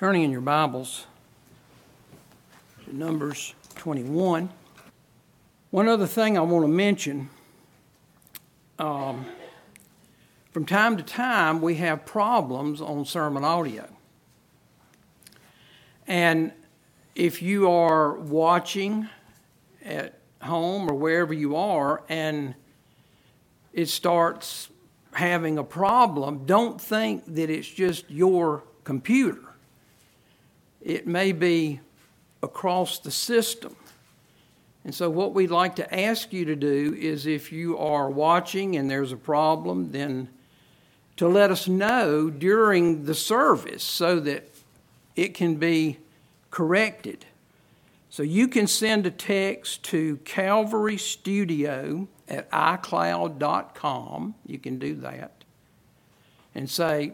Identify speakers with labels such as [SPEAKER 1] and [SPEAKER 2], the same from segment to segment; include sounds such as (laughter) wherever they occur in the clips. [SPEAKER 1] Turning in your Bibles to Numbers 21. One other thing I want to mention um, from time to time, we have problems on sermon audio. And if you are watching at home or wherever you are and it starts having a problem, don't think that it's just your computer it may be across the system. And so, what we'd like to ask you to do is if you are watching and there's a problem, then to let us know during the service so that it can be corrected. So, you can send a text to CalvaryStudio at iCloud.com. You can do that and say,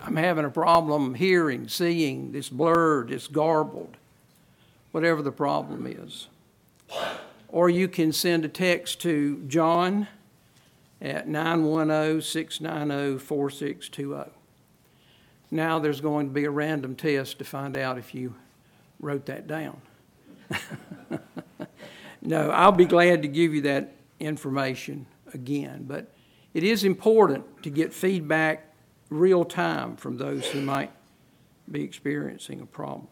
[SPEAKER 1] I'm having a problem hearing, seeing, it's blurred, it's garbled, whatever the problem is. Or you can send a text to John at 910 690 4620. Now there's going to be a random test to find out if you wrote that down. (laughs) no, I'll be glad to give you that information again, but it is important to get feedback real time from those who might be experiencing a problem.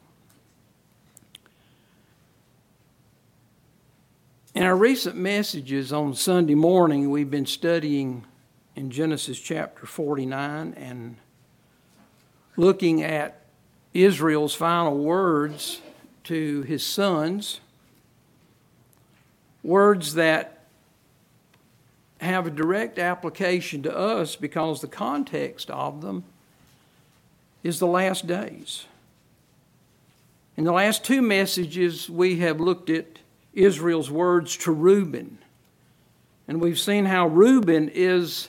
[SPEAKER 1] In our recent messages on Sunday morning, we've been studying in Genesis chapter 49 and looking at Israel's final words to his sons, words that have a direct application to us because the context of them is the last days. In the last two messages, we have looked at Israel's words to Reuben. And we've seen how Reuben is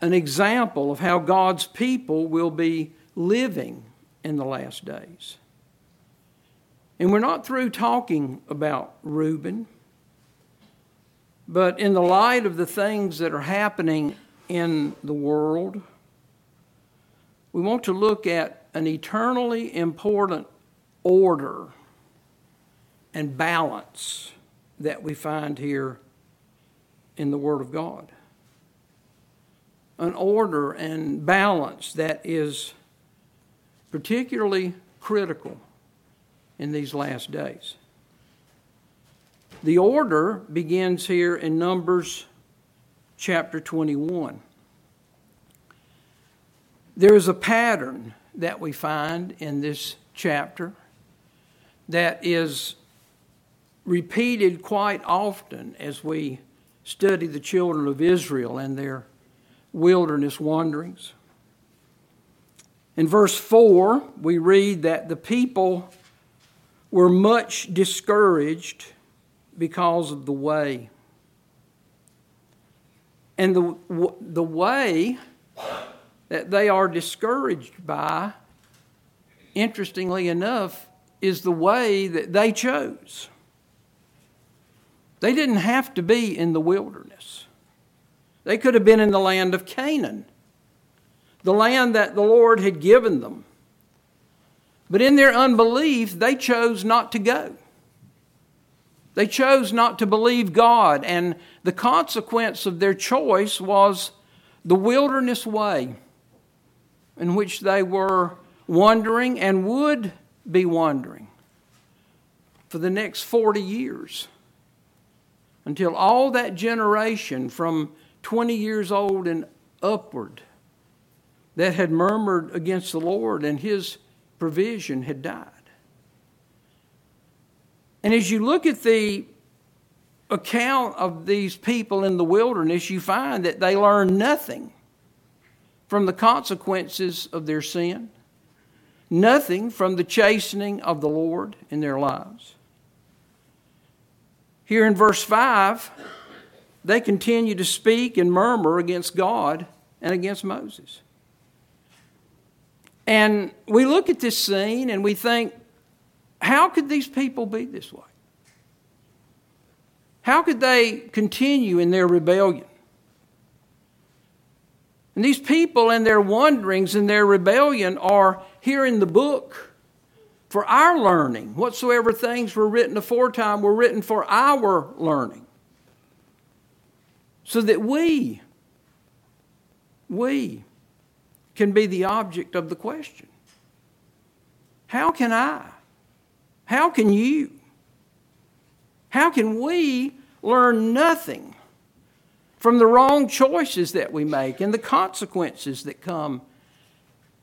[SPEAKER 1] an example of how God's people will be living in the last days. And we're not through talking about Reuben. But in the light of the things that are happening in the world, we want to look at an eternally important order and balance that we find here in the Word of God. An order and balance that is particularly critical in these last days. The order begins here in Numbers chapter 21. There is a pattern that we find in this chapter that is repeated quite often as we study the children of Israel and their wilderness wanderings. In verse 4, we read that the people were much discouraged because of the way. And the, the way that they are discouraged by, interestingly enough, is the way that they chose. They didn't have to be in the wilderness, they could have been in the land of Canaan, the land that the Lord had given them. But in their unbelief, they chose not to go. They chose not to believe God, and the consequence of their choice was the wilderness way in which they were wandering and would be wandering for the next 40 years until all that generation from 20 years old and upward that had murmured against the Lord and his provision had died. And as you look at the account of these people in the wilderness, you find that they learn nothing from the consequences of their sin, nothing from the chastening of the Lord in their lives. Here in verse 5, they continue to speak and murmur against God and against Moses. And we look at this scene and we think, how could these people be this way? How could they continue in their rebellion? And these people and their wanderings and their rebellion are here in the book for our learning. Whatsoever things were written aforetime were written for our learning. So that we, we can be the object of the question How can I how can you? How can we learn nothing from the wrong choices that we make and the consequences that come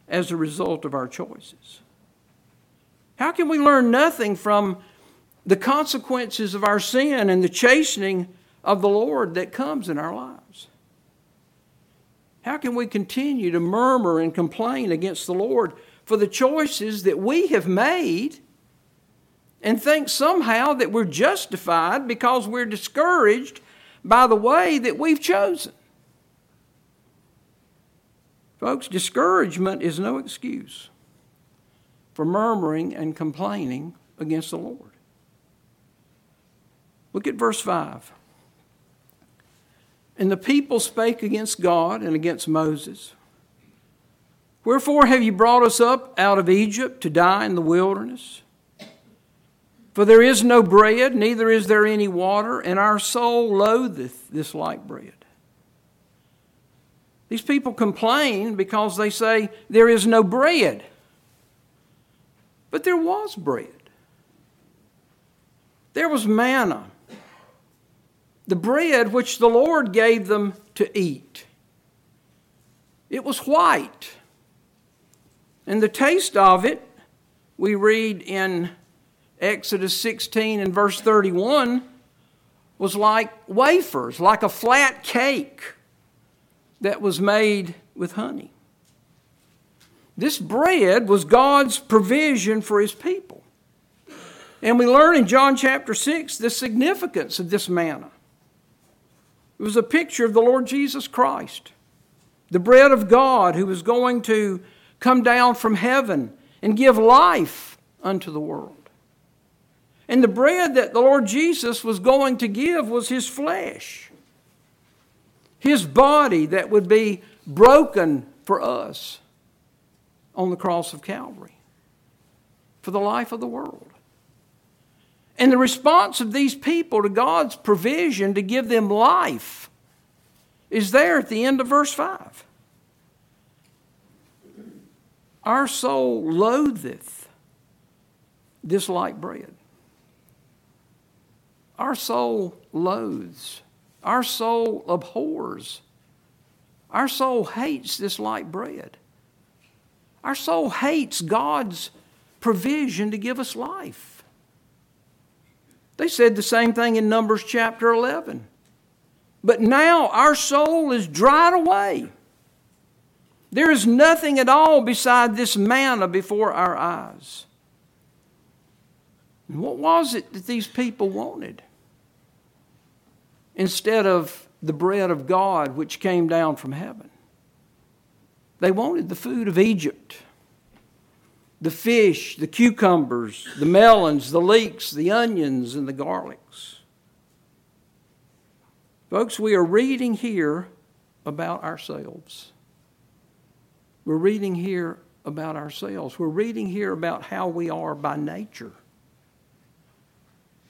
[SPEAKER 1] as a result of our choices? How can we learn nothing from the consequences of our sin and the chastening of the Lord that comes in our lives? How can we continue to murmur and complain against the Lord for the choices that we have made and think somehow that we're justified because we're discouraged by the way that we've chosen. Folks, discouragement is no excuse for murmuring and complaining against the Lord. Look at verse 5. And the people spake against God and against Moses. Wherefore have you brought us up out of Egypt to die in the wilderness? For there is no bread, neither is there any water, and our soul loatheth this like bread. These people complain because they say there is no bread. But there was bread. There was manna, the bread which the Lord gave them to eat. It was white. And the taste of it, we read in Exodus 16 and verse 31 was like wafers, like a flat cake that was made with honey. This bread was God's provision for his people. And we learn in John chapter 6 the significance of this manna. It was a picture of the Lord Jesus Christ, the bread of God who was going to come down from heaven and give life unto the world. And the bread that the Lord Jesus was going to give was his flesh, his body that would be broken for us on the cross of Calvary for the life of the world. And the response of these people to God's provision to give them life is there at the end of verse 5. Our soul loatheth this light bread. Our soul loathes, our soul abhors, our soul hates this light bread. Our soul hates God's provision to give us life. They said the same thing in Numbers chapter 11. But now our soul is dried away. There is nothing at all beside this manna before our eyes. And what was it that these people wanted? instead of the bread of God which came down from heaven. They wanted the food of Egypt the fish, the cucumbers, the melons, the leeks, the onions, and the garlics. Folks, we are reading here about ourselves. We're reading here about ourselves. We're reading here about how we are by nature.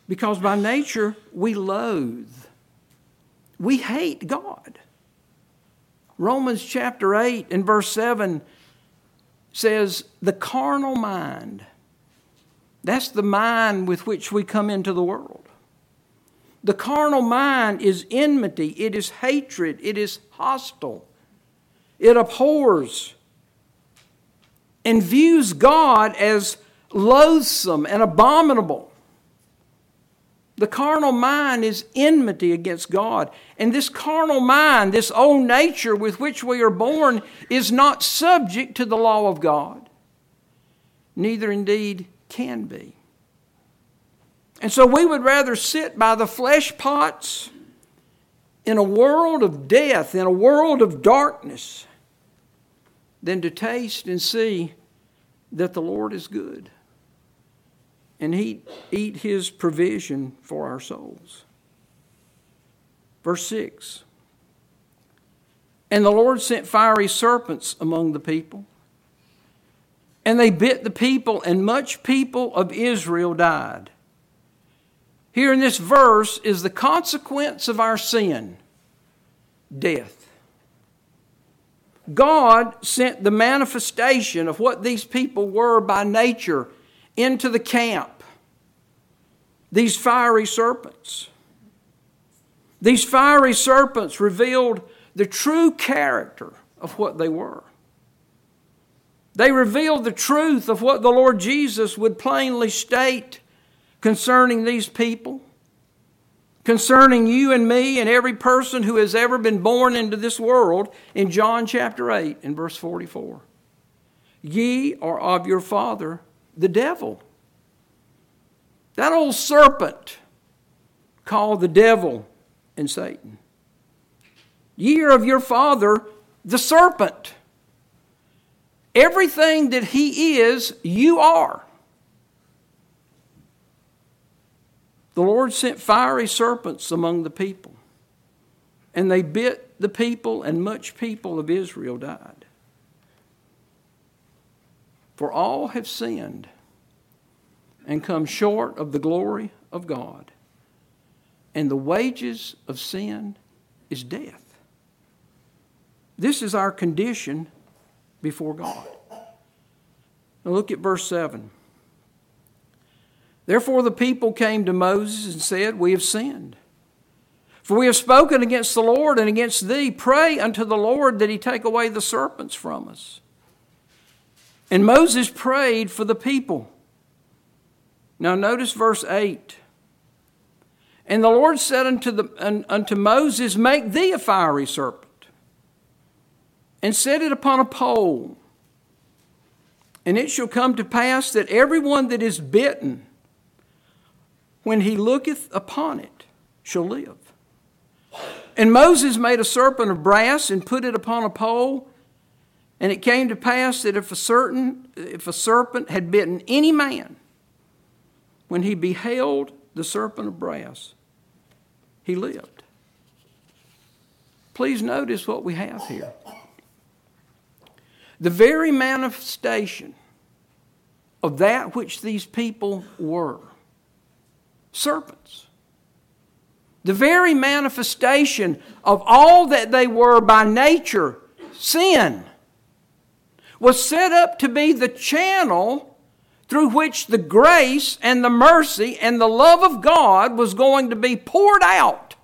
[SPEAKER 1] Because by nature, we loathe we hate God. Romans chapter 8 and verse 7 says, The carnal mind, that's the mind with which we come into the world. The carnal mind is enmity, it is hatred, it is hostile, it abhors and views God as loathsome and abominable. The carnal mind is enmity against God. And this carnal mind, this old nature with which we are born, is not subject to the law of God. Neither indeed can be. And so we would rather sit by the flesh pots in a world of death, in a world of darkness, than to taste and see that the Lord is good and he eat his provision for our souls. Verse 6 And the Lord sent fiery serpents among the people, and they bit the people, and much people of Israel died. Here in this verse is the consequence of our sin death. God sent the manifestation of what these people were by nature into the camp these fiery serpents. These fiery serpents revealed the true character of what they were. They revealed the truth of what the Lord Jesus would plainly state concerning these people, concerning you and me and every person who has ever been born into this world in John chapter 8 and verse 44. Ye are of your father, the devil. That old serpent called the devil and Satan. Ye are of your father, the serpent. Everything that he is, you are. The Lord sent fiery serpents among the people, and they bit the people, and much people of Israel died. For all have sinned and come short of the glory of God. And the wages of sin is death. This is our condition before God. Now look at verse 7. Therefore, the people came to Moses and said, We have sinned. For we have spoken against the Lord and against thee. Pray unto the Lord that he take away the serpents from us. And Moses prayed for the people. Now, notice verse 8. And the Lord said unto, the, unto Moses, Make thee a fiery serpent, and set it upon a pole. And it shall come to pass that everyone that is bitten, when he looketh upon it, shall live. And Moses made a serpent of brass and put it upon a pole, and it came to pass that if a certain if a serpent had bitten any man, when he beheld the serpent of brass, he lived. Please notice what we have here. The very manifestation of that which these people were serpents. The very manifestation of all that they were by nature sin was set up to be the channel through which the grace and the mercy and the love of God was going to be poured out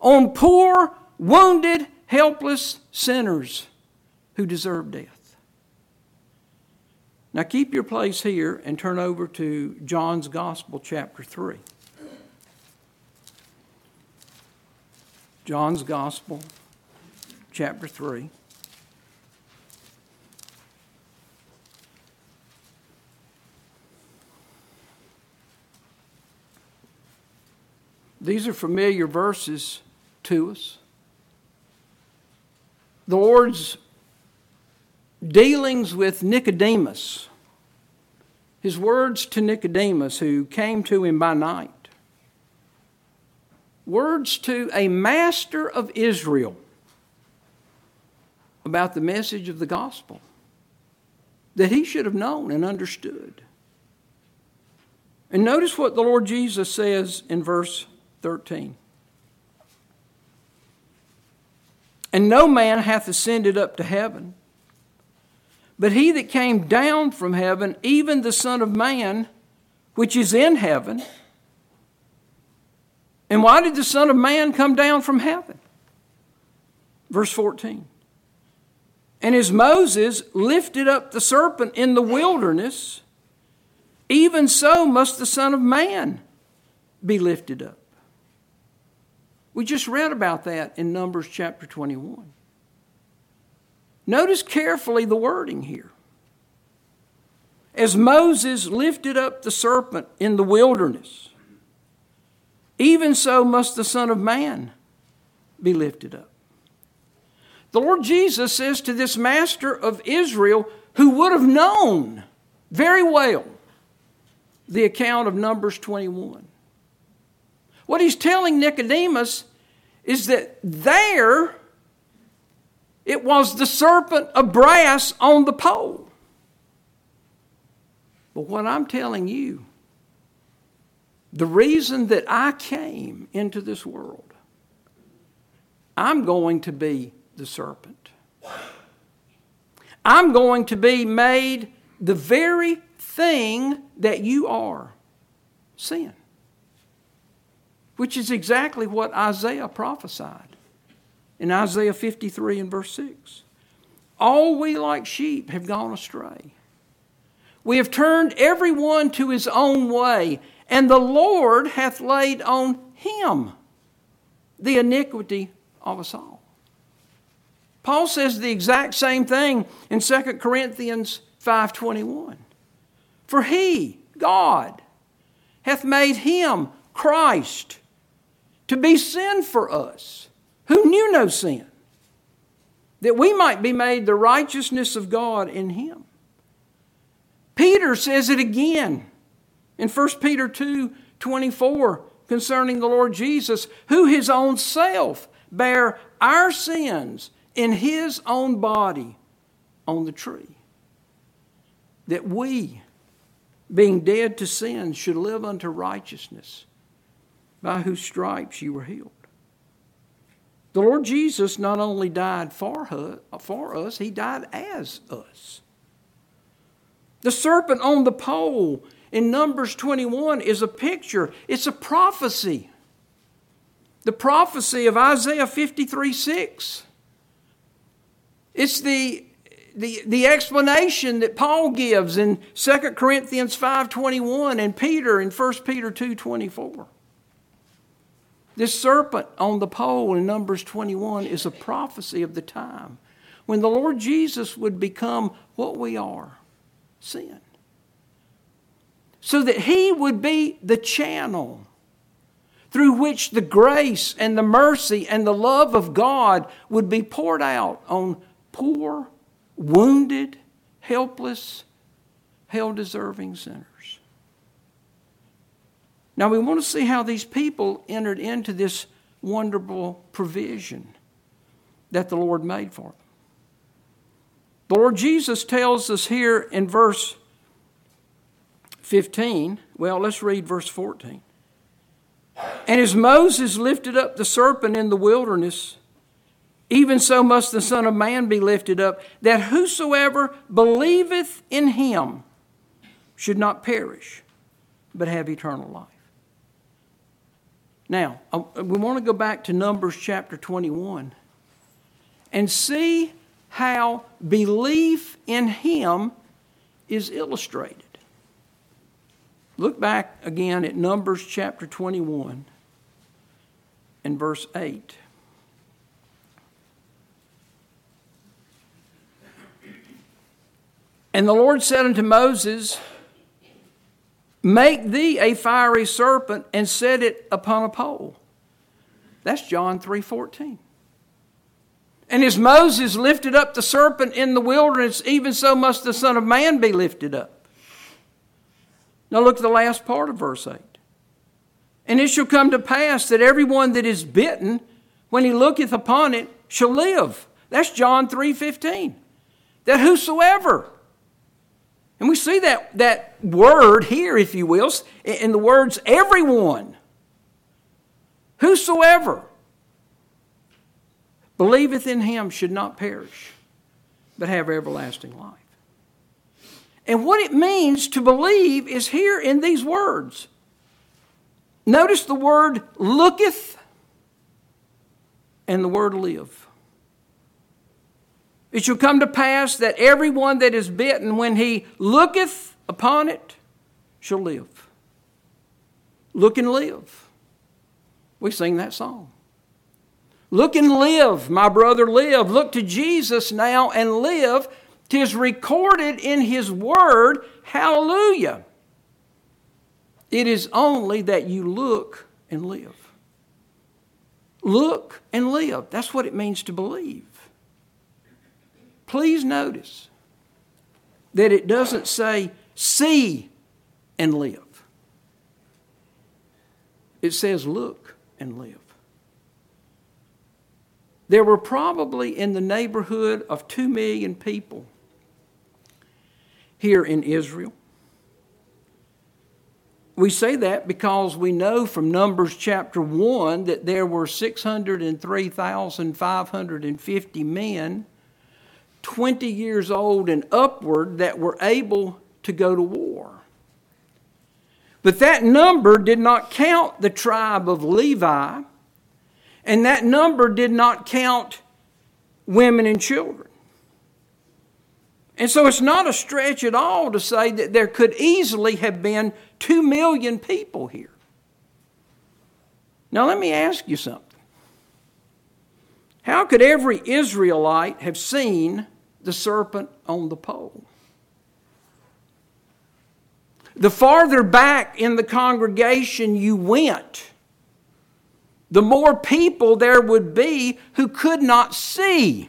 [SPEAKER 1] on poor, wounded, helpless sinners who deserve death. Now keep your place here and turn over to John's Gospel, chapter 3. John's Gospel, chapter 3. These are familiar verses to us. The Lord's dealings with Nicodemus, his words to Nicodemus, who came to him by night, words to a master of Israel about the message of the gospel that he should have known and understood. And notice what the Lord Jesus says in verse 13. And no man hath ascended up to heaven, but he that came down from heaven, even the Son of Man, which is in heaven. And why did the Son of Man come down from heaven? Verse 14. And as Moses lifted up the serpent in the wilderness, even so must the Son of Man be lifted up we just read about that in Numbers chapter 21. Notice carefully the wording here. As Moses lifted up the serpent in the wilderness, even so must the Son of Man be lifted up. The Lord Jesus says to this master of Israel, who would have known very well the account of Numbers 21 what he's telling Nicodemus is that there it was the serpent of brass on the pole. But what I'm telling you, the reason that I came into this world, I'm going to be the serpent. I'm going to be made the very thing that you are sin which is exactly what Isaiah prophesied in Isaiah 53 and verse 6. All we like sheep have gone astray. We have turned every one to his own way, and the Lord hath laid on him the iniquity of us all. Paul says the exact same thing in 2 Corinthians 5:21. For he, God, hath made him Christ to be sin for us, who knew no sin, that we might be made the righteousness of God in him. Peter says it again in 1 Peter 2 24 concerning the Lord Jesus, who his own self bare our sins in his own body on the tree, that we, being dead to sin, should live unto righteousness by whose stripes you were healed. The Lord Jesus not only died for, her, for us, he died as us. The serpent on the pole in Numbers 21 is a picture, it's a prophecy. The prophecy of Isaiah 53 6. It's the, the, the explanation that Paul gives in 2 Corinthians 5.21 and Peter in 1 Peter 2.24. This serpent on the pole in Numbers 21 is a prophecy of the time when the Lord Jesus would become what we are sin. So that he would be the channel through which the grace and the mercy and the love of God would be poured out on poor, wounded, helpless, hell deserving sinners. Now we want to see how these people entered into this wonderful provision that the Lord made for them. The Lord Jesus tells us here in verse 15, well, let's read verse 14. And as Moses lifted up the serpent in the wilderness, even so must the Son of Man be lifted up, that whosoever believeth in him should not perish, but have eternal life. Now, we want to go back to Numbers chapter 21 and see how belief in Him is illustrated. Look back again at Numbers chapter 21 and verse 8. And the Lord said unto Moses, Make thee a fiery serpent and set it upon a pole. That's John 3:14. And as Moses lifted up the serpent in the wilderness, even so must the Son of Man be lifted up. Now look at the last part of verse 8. And it shall come to pass that everyone that is bitten, when he looketh upon it, shall live. That's John 3:15. That whosoever and we see that, that word here, if you will, in the words everyone, whosoever believeth in him should not perish, but have everlasting life. And what it means to believe is here in these words. Notice the word looketh and the word live. It shall come to pass that every one that is bitten, when he looketh upon it, shall live. Look and live. We sing that song. Look and live, my brother, live. Look to Jesus now and live. Tis recorded in his word. Hallelujah. It is only that you look and live. Look and live. That's what it means to believe. Please notice that it doesn't say, see and live. It says, look and live. There were probably in the neighborhood of 2 million people here in Israel. We say that because we know from Numbers chapter 1 that there were 603,550 men 20 years old and upward that were able to go to war. But that number did not count the tribe of Levi, and that number did not count women and children. And so it's not a stretch at all to say that there could easily have been 2 million people here. Now, let me ask you something. How could every Israelite have seen the serpent on the pole. The farther back in the congregation you went, the more people there would be who could not see.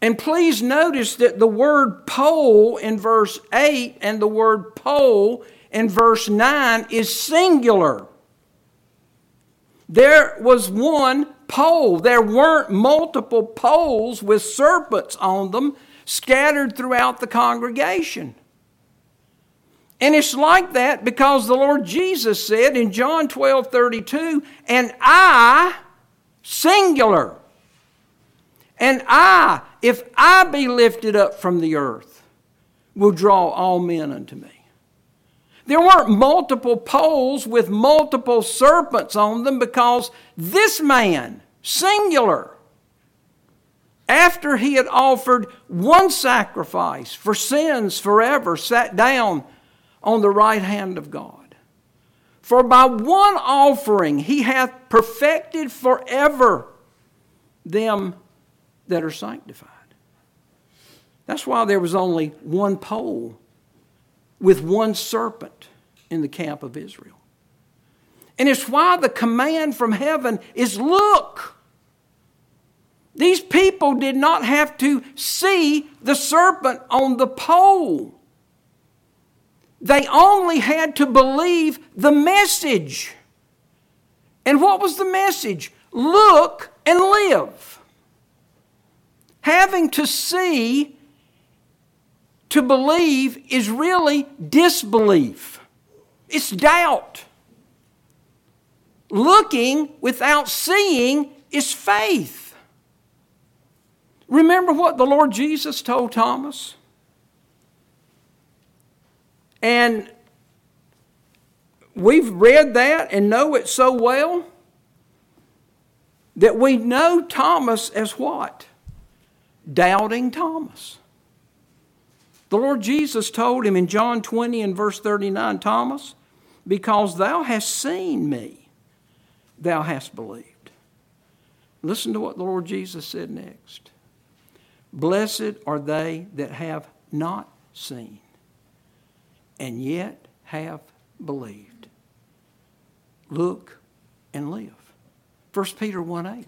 [SPEAKER 1] And please notice that the word pole in verse 8 and the word pole in verse 9 is singular there was one pole. There weren't multiple poles with serpents on them scattered throughout the congregation. And it's like that because the Lord Jesus said in John 12 32, and I, singular, and I, if I be lifted up from the earth, will draw all men unto me. There weren't multiple poles with multiple serpents on them because this man, singular, after he had offered one sacrifice for sins forever, sat down on the right hand of God. For by one offering he hath perfected forever them that are sanctified. That's why there was only one pole with one serpent in the camp of Israel. And it's why the command from heaven is look. These people did not have to see the serpent on the pole. They only had to believe the message. And what was the message? Look and live. Having to see to believe is really disbelief, it's doubt. Looking without seeing is faith. Remember what the Lord Jesus told Thomas? And we've read that and know it so well that we know Thomas as what? Doubting Thomas. The Lord Jesus told him in John 20 and verse 39 Thomas, because thou hast seen me, thou hast believed. Listen to what the Lord Jesus said next. Blessed are they that have not seen and yet have believed. Look and live. 1 Peter 1 8.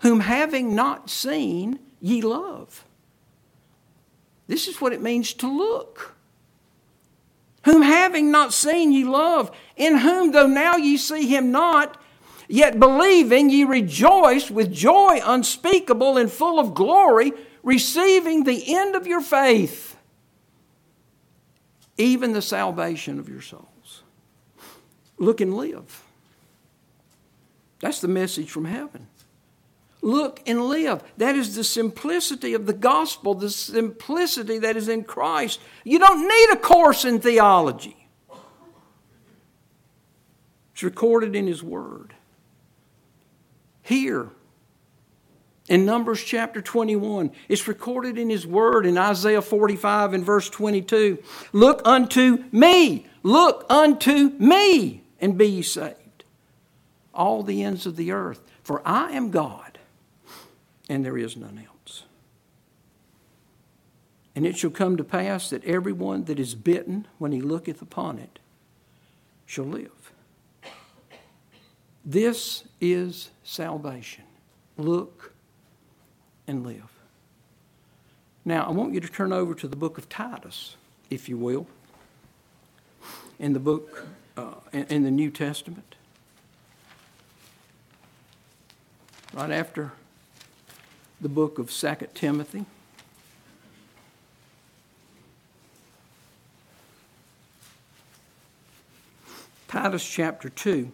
[SPEAKER 1] Whom having not seen, ye love this is what it means to look. Whom having not seen ye love, in whom though now ye see him not, yet believing ye rejoice with joy unspeakable and full of glory, receiving the end of your faith, even the salvation of your souls. Look and live. That's the message from heaven look and live. That is the simplicity of the gospel, the simplicity that is in Christ. You don't need a course in theology, it's recorded in His Word. Here, in Numbers chapter 21, it's recorded in His Word in Isaiah 45 and verse 22 Look unto me, look unto me, and be ye saved, all the ends of the earth, for I am God and there is none else. And it shall come to pass that everyone that is bitten, when he looketh upon it, shall live. This is salvation. Look and live. Now, I want you to turn over to the book of Titus, if you will, in the book, uh, in the New Testament. Right after the book of 2 Timothy. Titus chapter 2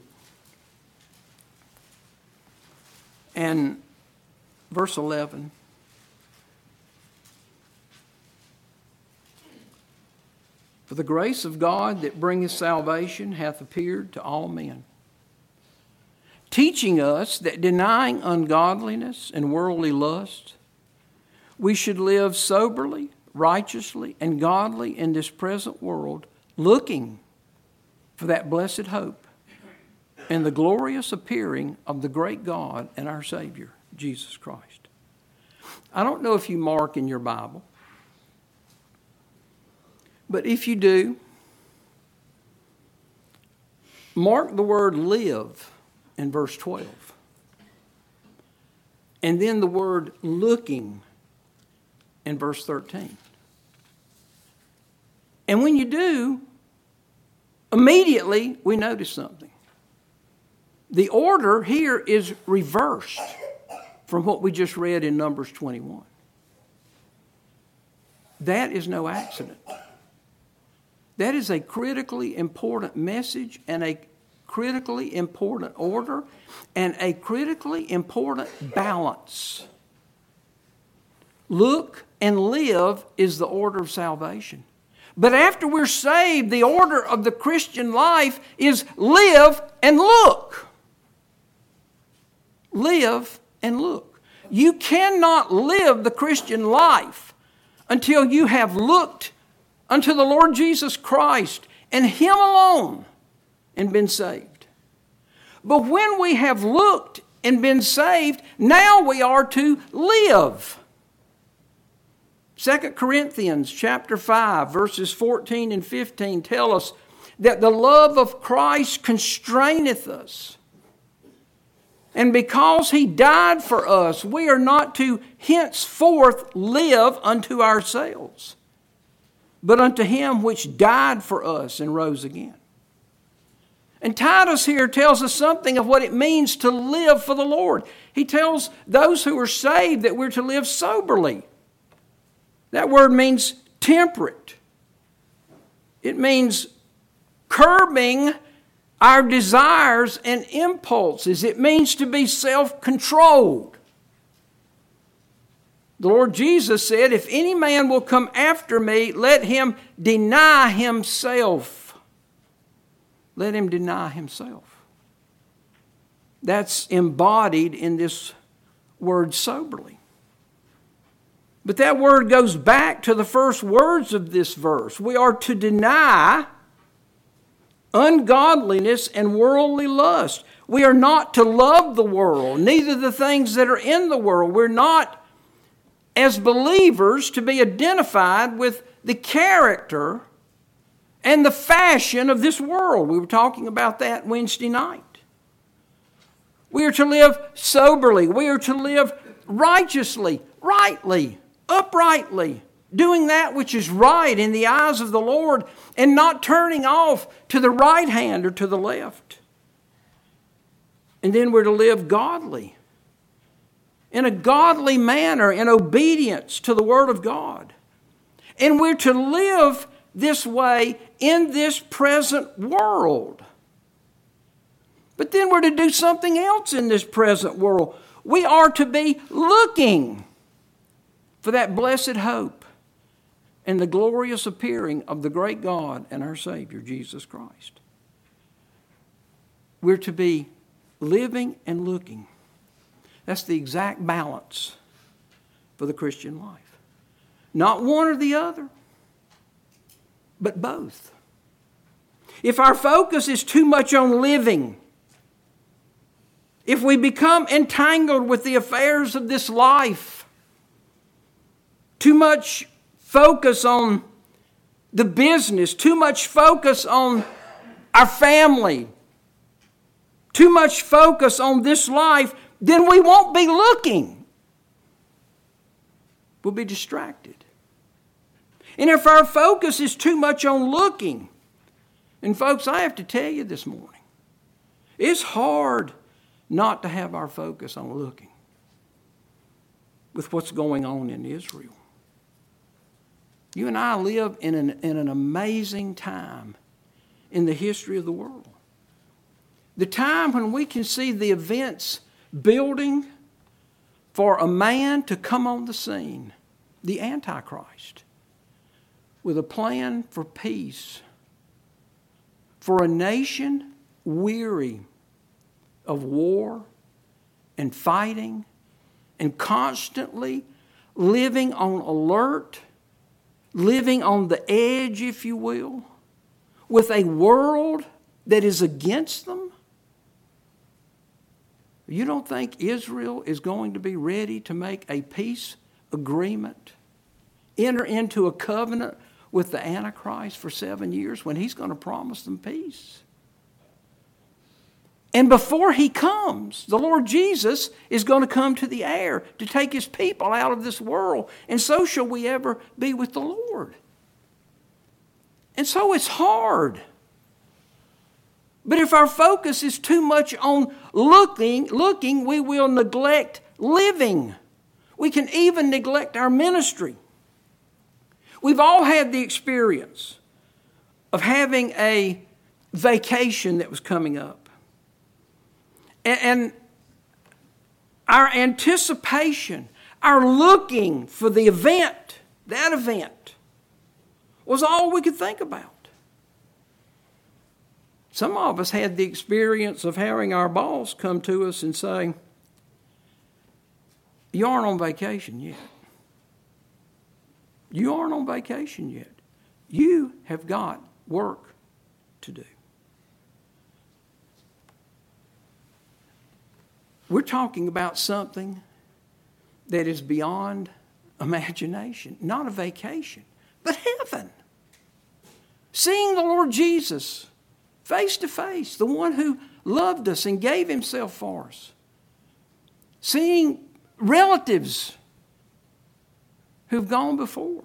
[SPEAKER 1] and verse 11. For the grace of God that bringeth salvation hath appeared to all men teaching us that denying ungodliness and worldly lust, we should live soberly, righteously, and godly in this present world, looking for that blessed hope and the glorious appearing of the great God and our Savior, Jesus Christ. I don't know if you mark in your Bible, but if you do, mark the word live in verse 12. And then the word looking in verse 13. And when you do, immediately we notice something. The order here is reversed from what we just read in Numbers 21. That is no accident. That is a critically important message and a critically important order and a critically important balance. Look and live is the order of salvation. But after we're saved, the order of the Christian life is live and look. Live and look. You cannot live the Christian life until you have looked unto the Lord Jesus Christ and Him alone and been saved. But when we have looked and been saved, now we are to live. 2 Corinthians chapter 5 verses 14 and 15 tell us that the love of Christ constraineth us. And because he died for us, we are not to henceforth live unto ourselves, but unto him which died for us and rose again. And Titus here tells us something of what it means to live for the Lord. He tells those who are saved that we're to live soberly. That word means temperate, it means curbing our desires and impulses, it means to be self controlled. The Lord Jesus said, If any man will come after me, let him deny himself let him deny himself. That's embodied in this word soberly. But that word goes back to the first words of this verse. We are to deny ungodliness and worldly lust. We are not to love the world, neither the things that are in the world. We're not, as believers, to be identified with the character and the fashion of this world. We were talking about that Wednesday night. We are to live soberly, we are to live righteously, rightly, uprightly. Doing that which is right in the eyes of the Lord and not turning off to the right hand or to the left. And then we're to live godly, in a godly manner, in obedience to the Word of God. And we're to live this way in this present world. But then we're to do something else in this present world. We are to be looking for that blessed hope and the glorious appearing of the great God and our Savior, Jesus Christ. We're to be living and looking. That's the exact balance for the Christian life. Not one or the other but both. If our focus is too much on living, if we become entangled with the affairs of this life, too much focus on the business, too much focus on our family, too much focus on this life, then we won't be looking. We'll be distracted. And if our focus is too much on looking, and folks, I have to tell you this morning, it's hard not to have our focus on looking with what's going on in Israel. You and I live in an, in an amazing time in the history of the world. The time when we can see the events building for a man to come on the scene, the Antichrist with a plan for peace, for a nation weary of war and fighting and constantly living on alert, living on the edge, if you will, with a world that is against them? You don't think Israel is going to be ready to make a peace agreement, enter into a covenant with the Antichrist for seven years when he's going to promise them peace. And before he comes, the Lord Jesus is going to come to the air to take his people out of this world. And so shall we ever be with the Lord. And so it's hard. But if our focus is too much on looking, looking, we will neglect living. We can even neglect our ministry. We've all had the experience of having a vacation that was coming up. And, our anticipation, our looking for the event, that event, was all we could think about. Some of us had the experience of having our boss come to us and say, You aren't on vacation yet. You aren't on vacation yet. You have got work to do. We're talking about something that is beyond imagination, not a vacation, but heaven. Seeing the Lord Jesus face to face, the one who loved us and gave himself for us. Seeing relatives who've gone before,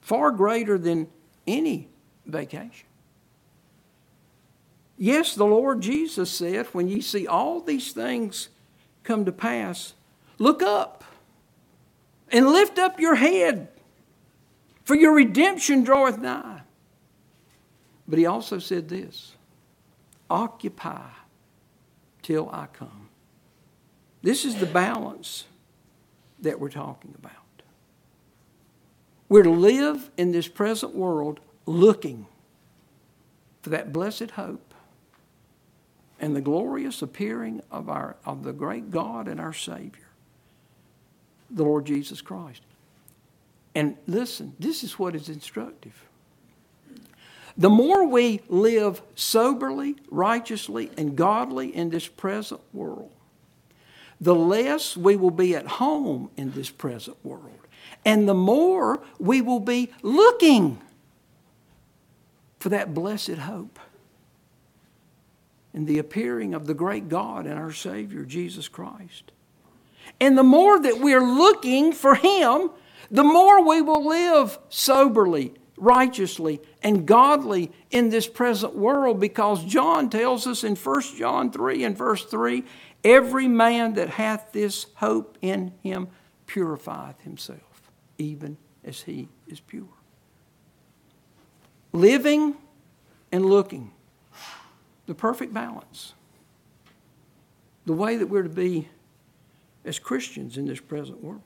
[SPEAKER 1] far greater than any vacation. Yes, the Lord Jesus said, when ye see all these things come to pass, look up and lift up your head, for your redemption draweth nigh. But he also said this occupy till I come. This is the balance that we're talking about. We're to live in this present world looking for that blessed hope and the glorious appearing of, our, of the great God and our Savior, the Lord Jesus Christ. And listen, this is what is instructive. The more we live soberly, righteously, and godly in this present world, the less we will be at home in this present world and the more we will be looking for that blessed hope in the appearing of the great God and our Savior, Jesus Christ. And the more that we're looking for Him, the more we will live soberly, righteously, and godly in this present world because John tells us in 1 John 3 and verse 3 every man that hath this hope in him purifieth himself even as he is pure. Living and looking, the perfect balance. The way that we're to be as Christians in this present world.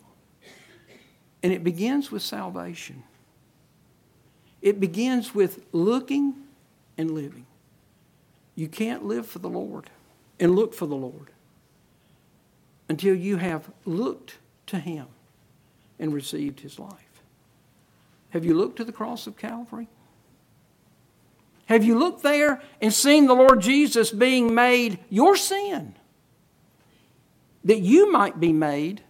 [SPEAKER 1] And it begins with salvation. It begins with looking and living. You can't live for the Lord and look for the Lord until you have looked to Him and received his life. Have you looked to the cross of Calvary? Have you looked there and seen the Lord Jesus being made your sin? That you might be made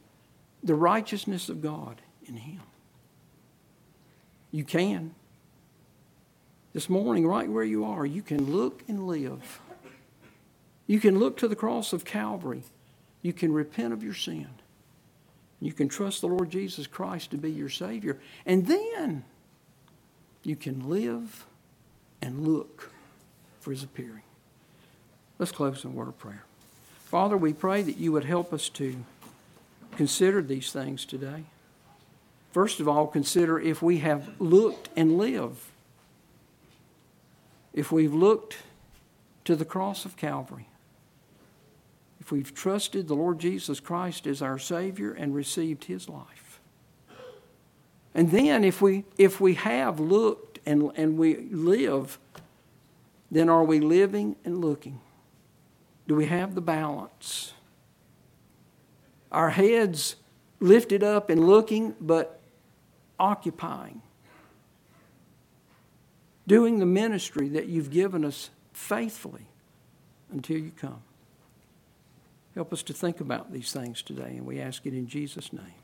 [SPEAKER 1] the righteousness of God in Him. You can. This morning, right where you are, you can look and live. You can look to the cross of Calvary. You can repent of your sin. You can trust the Lord Jesus Christ to be your Savior. And then you can live and look for His appearing. Let's close in a word of prayer. Father, we pray that you would help us to consider these things today. First of all, consider if we have looked and lived, if we've looked to the cross of Calvary if we've trusted the Lord Jesus Christ as our Savior and received His life. And then if we, if we have looked and, and we live, then are we living and looking? Do we have the balance? Our heads lifted up and looking, but occupying. Doing the ministry that you've given us faithfully until you come. Help us to think about these things today, and we ask it in Jesus' name.